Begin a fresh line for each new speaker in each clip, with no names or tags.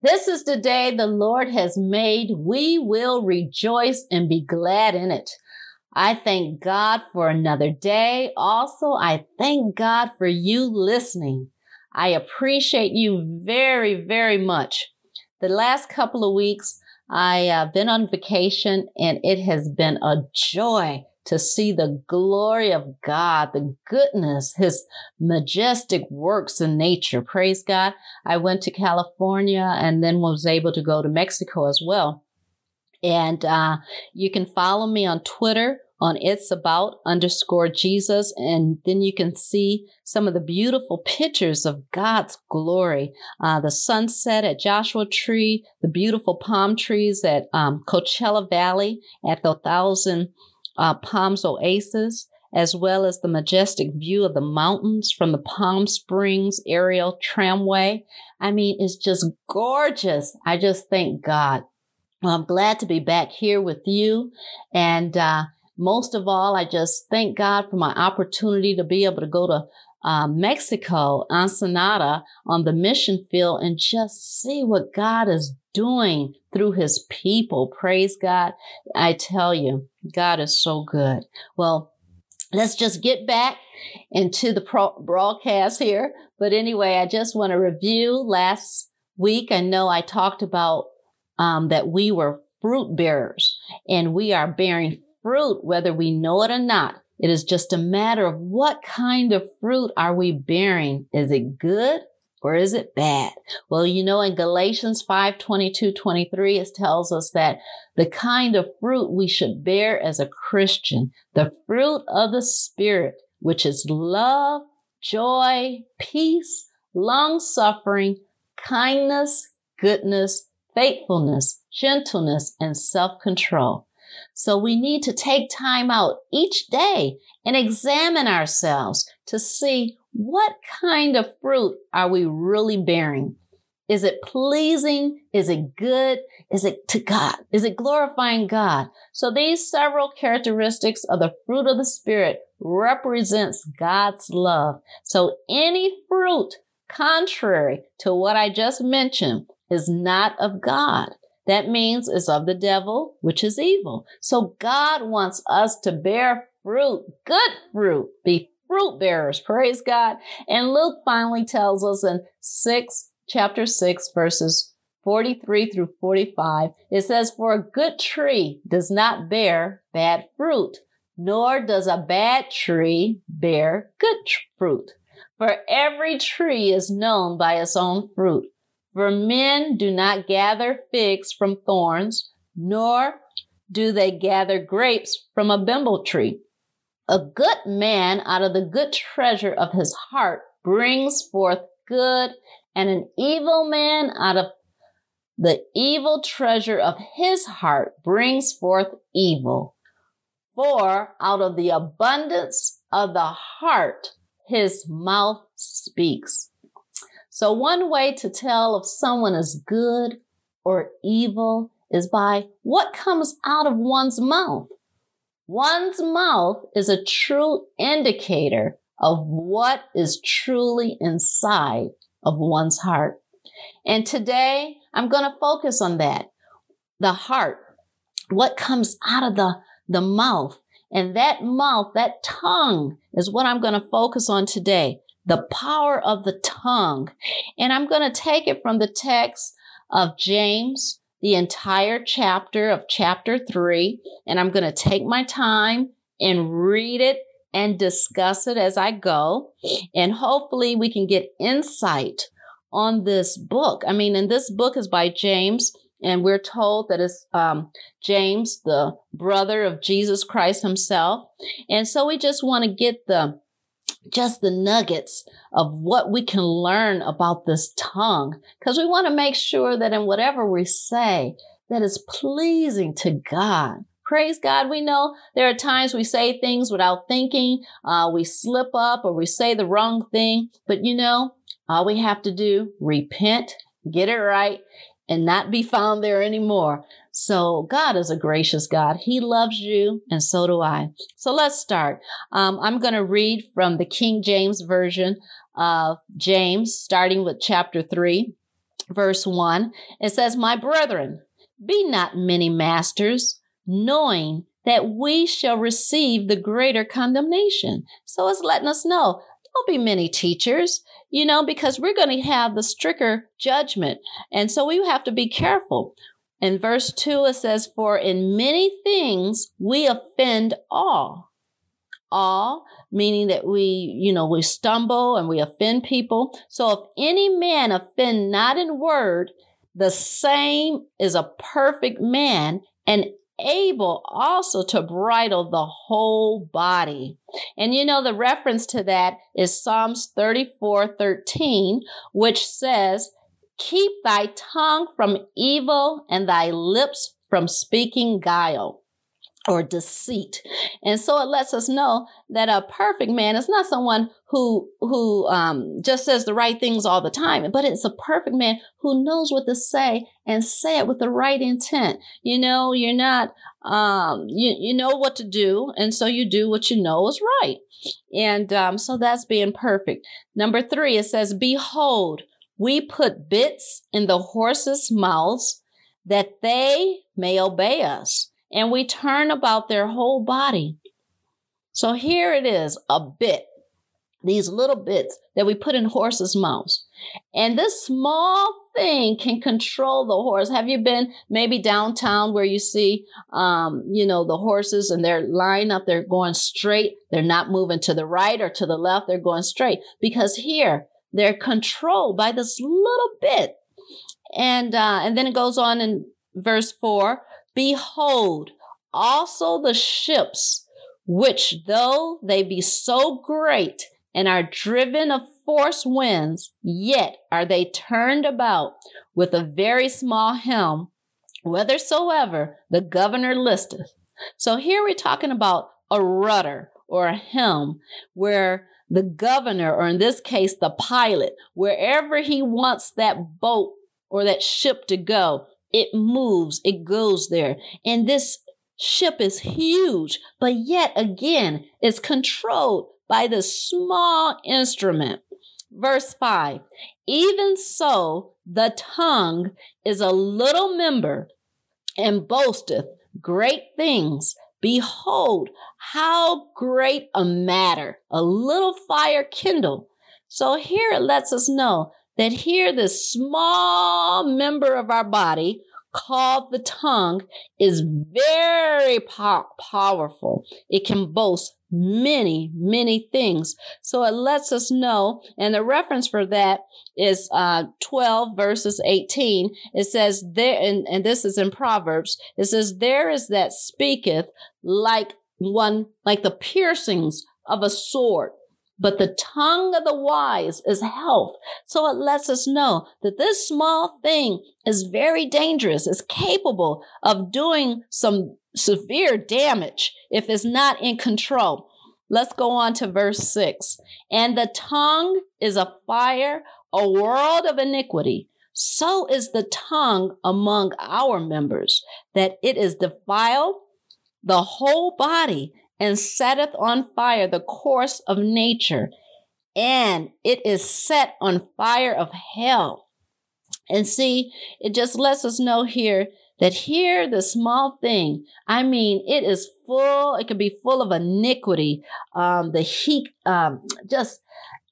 This is the day the Lord has made. We will rejoice and be glad in it. I thank God for another day. Also, I thank God for you listening. I appreciate you very, very much. The last couple of weeks, I've uh, been on vacation and it has been a joy to see the glory of God, the goodness, his majestic works in nature. Praise God. I went to California and then was able to go to Mexico as well. And uh, you can follow me on Twitter on it's about underscore Jesus. And then you can see some of the beautiful pictures of God's glory. Uh, the sunset at Joshua Tree, the beautiful palm trees at um, Coachella Valley at the Thousand uh, Palms Oasis, as well as the majestic view of the mountains from the Palm Springs aerial tramway. I mean, it's just gorgeous. I just thank God. Well, I'm glad to be back here with you. And uh, most of all, I just thank God for my opportunity to be able to go to uh, Mexico, Ensenada, on the mission field and just see what God is doing through his people. Praise God. I tell you, God is so good. Well, let's just get back into the pro- broadcast here. But anyway, I just want to review last week. I know I talked about um, that we were fruit bearers and we are bearing fruit, whether we know it or not. It is just a matter of what kind of fruit are we bearing? Is it good or is it bad? Well, you know, in Galatians 5 22 23, it tells us that the kind of fruit we should bear as a Christian, the fruit of the Spirit, which is love, joy, peace, long suffering, kindness, goodness, faithfulness, gentleness, and self control. So we need to take time out each day and examine ourselves to see what kind of fruit are we really bearing? Is it pleasing? Is it good? Is it to God? Is it glorifying God? So these several characteristics of the fruit of the Spirit represents God's love. So any fruit contrary to what I just mentioned is not of God. That means it's of the devil, which is evil. So God wants us to bear fruit, good fruit, be fruit bearers. Praise God. And Luke finally tells us in 6, chapter 6, verses 43 through 45, it says, For a good tree does not bear bad fruit, nor does a bad tree bear good fruit. For every tree is known by its own fruit. For men do not gather figs from thorns, nor do they gather grapes from a bramble tree. A good man out of the good treasure of his heart brings forth good, and an evil man out of the evil treasure of his heart brings forth evil. For out of the abundance of the heart, his mouth speaks. So one way to tell if someone is good or evil is by what comes out of one's mouth. One's mouth is a true indicator of what is truly inside of one's heart. And today I'm going to focus on that. The heart. What comes out of the, the mouth. And that mouth, that tongue is what I'm going to focus on today the power of the tongue. And I'm going to take it from the text of James, the entire chapter of chapter three, and I'm going to take my time and read it and discuss it as I go. And hopefully we can get insight on this book. I mean, and this book is by James, and we're told that it's um, James, the brother of Jesus Christ himself. And so we just want to get the just the nuggets of what we can learn about this tongue because we want to make sure that in whatever we say that is pleasing to God. Praise God. We know there are times we say things without thinking. Uh, we slip up or we say the wrong thing. But you know, all we have to do, repent, get it right, and not be found there anymore. So God is a gracious God. He loves you, and so do I. So let's start. Um, I'm going to read from the King James Version of James, starting with chapter 3, verse 1. It says, My brethren, be not many masters knowing that we shall receive the greater condemnation. So it's letting us know don't be many teachers, you know, because we're going to have the stricter judgment. And so we have to be careful. In verse 2, it says, For in many things we offend all. All, meaning that we, you know, we stumble and we offend people. So if any man offend not in word, the same is a perfect man and able also to bridle the whole body. And you know, the reference to that is Psalms 34 13, which says, Keep thy tongue from evil and thy lips from speaking guile or deceit. And so it lets us know that a perfect man is not someone who who um, just says the right things all the time, but it's a perfect man who knows what to say and say it with the right intent. You know, you're not um, you you know what to do, and so you do what you know is right. And um, so that's being perfect. Number three, it says, "Behold, we put bits in the horses' mouths." That they may obey us and we turn about their whole body. So here it is, a bit, these little bits that we put in horses' mouths. And this small thing can control the horse. Have you been maybe downtown where you see, um, you know, the horses and they're lined up, they're going straight. They're not moving to the right or to the left. They're going straight because here they're controlled by this little bit. And, uh, and then it goes on in verse four, Behold, also the ships, which though they be so great and are driven of force winds, yet are they turned about with a very small helm, whithersoever the governor listeth. So here we're talking about a rudder or a helm where the governor, or in this case, the pilot, wherever he wants that boat or that ship to go, it moves, it goes there. And this ship is huge, but yet again, it's controlled by the small instrument. Verse 5 Even so, the tongue is a little member and boasteth great things. Behold, how great a matter a little fire kindle. So here it lets us know that here this small member of our body called the tongue is very po- powerful. It can boast many, many things. So it lets us know, and the reference for that is uh, 12 verses 18. It says there, and, and this is in Proverbs, it says, There is that speaketh like one, like the piercings of a sword but the tongue of the wise is health. So it lets us know that this small thing is very dangerous, is capable of doing some severe damage if it's not in control. Let's go on to verse six. And the tongue is a fire, a world of iniquity. So is the tongue among our members, that it is defiled the whole body and setteth on fire the course of nature, and it is set on fire of hell. And see, it just lets us know here that here, the small thing, I mean, it is full, it can be full of iniquity, um, the heat, um, just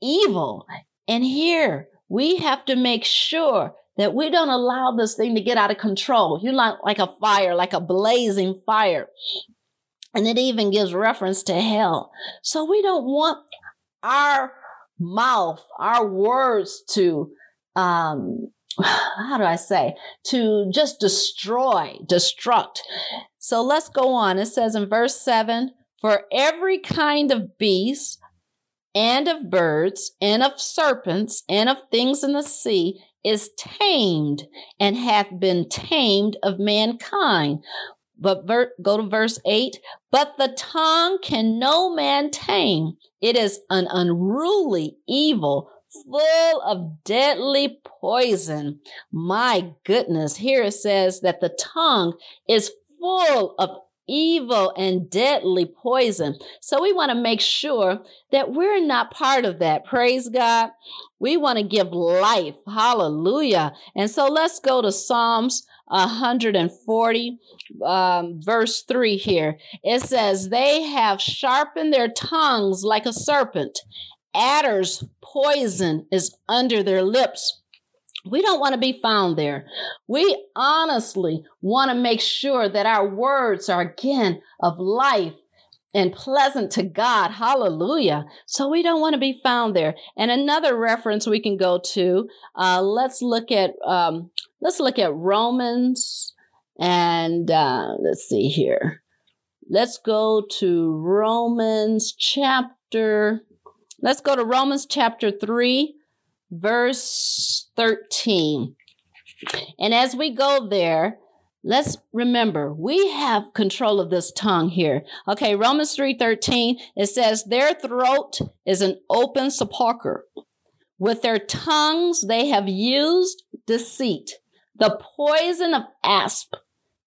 evil. And here, we have to make sure that we don't allow this thing to get out of control. You're like, like a fire, like a blazing fire. And it even gives reference to hell. So we don't want our mouth, our words to, um, how do I say, to just destroy, destruct. So let's go on. It says in verse 7 For every kind of beast, and of birds, and of serpents, and of things in the sea, is tamed and hath been tamed of mankind. But ver- go to verse 8. But the tongue can no man tame. It is an unruly evil, full of deadly poison. My goodness. Here it says that the tongue is full of evil and deadly poison. So we want to make sure that we're not part of that. Praise God. We want to give life. Hallelujah. And so let's go to Psalms 140, um, verse 3 here. It says, They have sharpened their tongues like a serpent, adder's poison is under their lips. We don't want to be found there. We honestly want to make sure that our words are again of life and pleasant to God. Hallelujah. So we don't want to be found there. And another reference we can go to, uh, let's look at, um, let's look at Romans and, uh, let's see here. Let's go to Romans chapter, let's go to Romans chapter three, verse 13. And as we go there, let's remember we have control of this tongue here. Okay, Romans 3:13 it says their throat is an open sepulcher. With their tongues they have used deceit. The poison of asp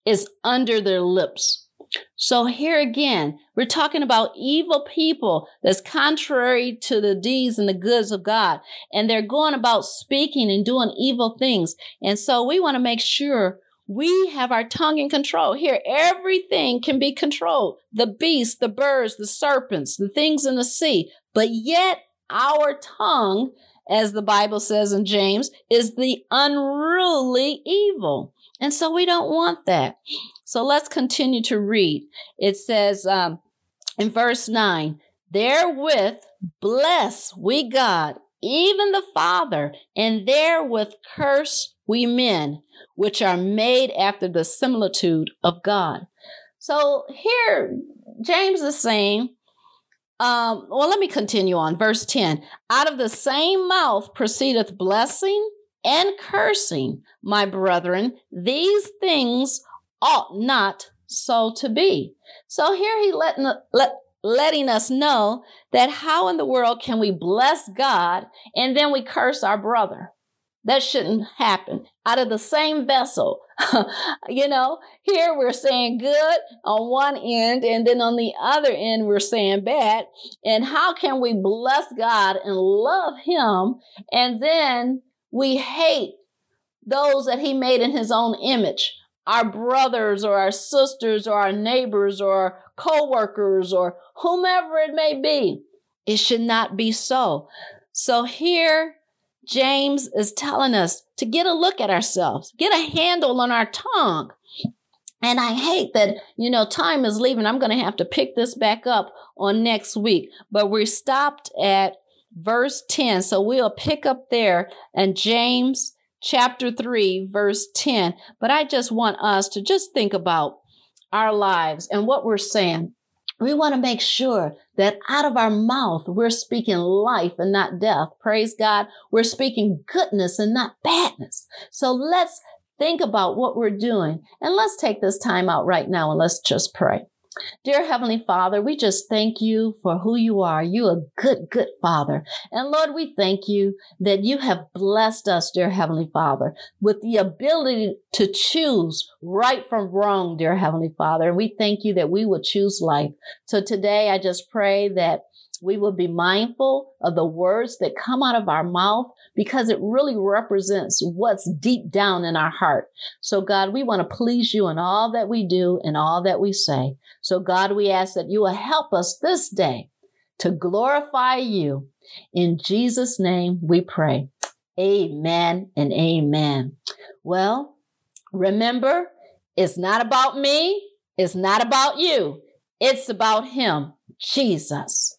is under their lips. So here again, we're talking about evil people that's contrary to the deeds and the goods of God. And they're going about speaking and doing evil things. And so we want to make sure we have our tongue in control. Here, everything can be controlled. The beasts, the birds, the serpents, the things in the sea. But yet our tongue, as the Bible says in James, is the unruly evil. And so we don't want that. So let's continue to read. It says um, in verse 9, therewith bless we God, even the Father, and therewith curse we men, which are made after the similitude of God. So here, James is saying, um, well, let me continue on. Verse 10 Out of the same mouth proceedeth blessing and cursing, my brethren. These things ought not so to be. So here he letting, let, letting us know that how in the world can we bless God and then we curse our brother? That shouldn't happen. Out of the same vessel, you know, here we're saying good on one end, and then on the other end, we're saying bad. And how can we bless God and love Him, and then we hate those that He made in His own image? our brothers or our sisters or our neighbors or co-workers or whomever it may be. It should not be so. So here, James is telling us to get a look at ourselves, get a handle on our tongue. And I hate that, you know, time is leaving. I'm going to have to pick this back up on next week. But we stopped at verse 10. So we'll pick up there and James chapter 3, verse 10. But I just want us to just think about our lives and what we're saying. We want to make sure that out of our mouth, we're speaking life and not death. Praise God. We're speaking goodness and not badness. So let's think about what we're doing and let's take this time out right now and let's just pray. Dear Heavenly Father, we just thank you for who you are. You a good, good Father. And Lord, we thank you that you have blessed us, dear Heavenly Father, with the ability to choose right from wrong, dear Heavenly Father. And we thank you that we will choose life. So today I just pray that we will be mindful of the words that come out of our mouth because it really represents what's deep down in our heart. So God, we want to please you in all that we do and all that we say. So God, we ask that you will help us this day to glorify you. In Jesus' name we pray. Amen and amen. Well, remember, it's not about me. It's not about you. It's about him, Jesus.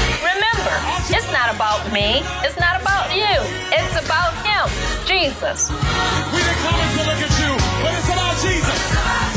Remember, it's not about me. It's not about you. It's about Him, Jesus.
We've been coming to look at you, but it's about Jesus.